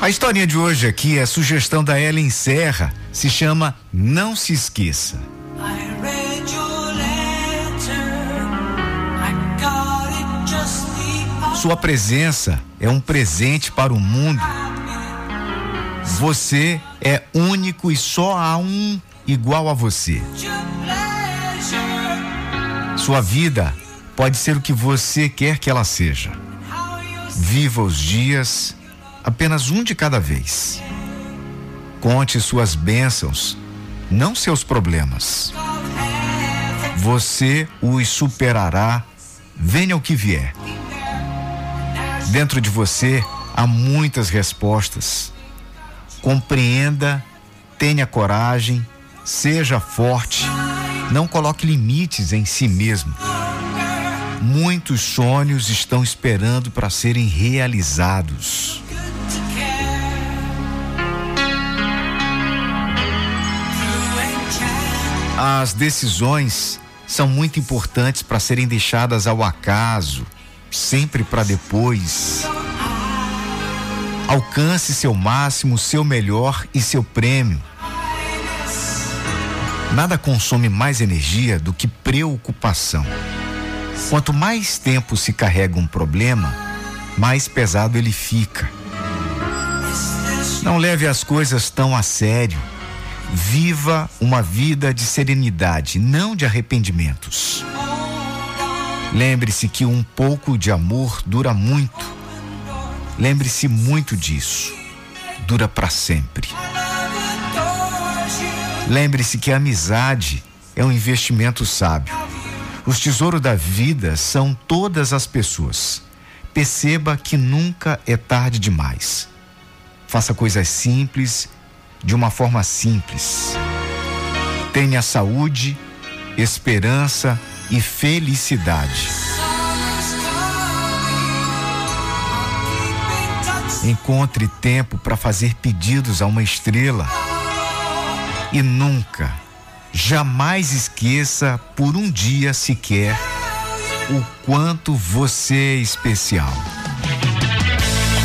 A historinha de hoje aqui é sugestão da Ellen Serra, se chama Não se esqueça. Sua presença é um presente para o mundo. Você é único e só há um igual a você. Sua vida pode ser o que você quer que ela seja. Viva os dias apenas um de cada vez. Conte suas bênçãos, não seus problemas. Você os superará, venha o que vier. Dentro de você há muitas respostas. Compreenda, tenha coragem, seja forte, não coloque limites em si mesmo. Muitos sonhos estão esperando para serem realizados. As decisões são muito importantes para serem deixadas ao acaso, sempre para depois. Alcance seu máximo, seu melhor e seu prêmio. Nada consome mais energia do que preocupação. Quanto mais tempo se carrega um problema, mais pesado ele fica. Não leve as coisas tão a sério. Viva uma vida de serenidade, não de arrependimentos. Lembre-se que um pouco de amor dura muito. Lembre-se muito disso. Dura para sempre. Lembre-se que a amizade é um investimento sábio. Os tesouros da vida são todas as pessoas. Perceba que nunca é tarde demais. Faça coisas simples de uma forma simples. Tenha saúde, esperança e felicidade. Encontre tempo para fazer pedidos a uma estrela. E nunca, jamais esqueça por um dia sequer o quanto você é especial.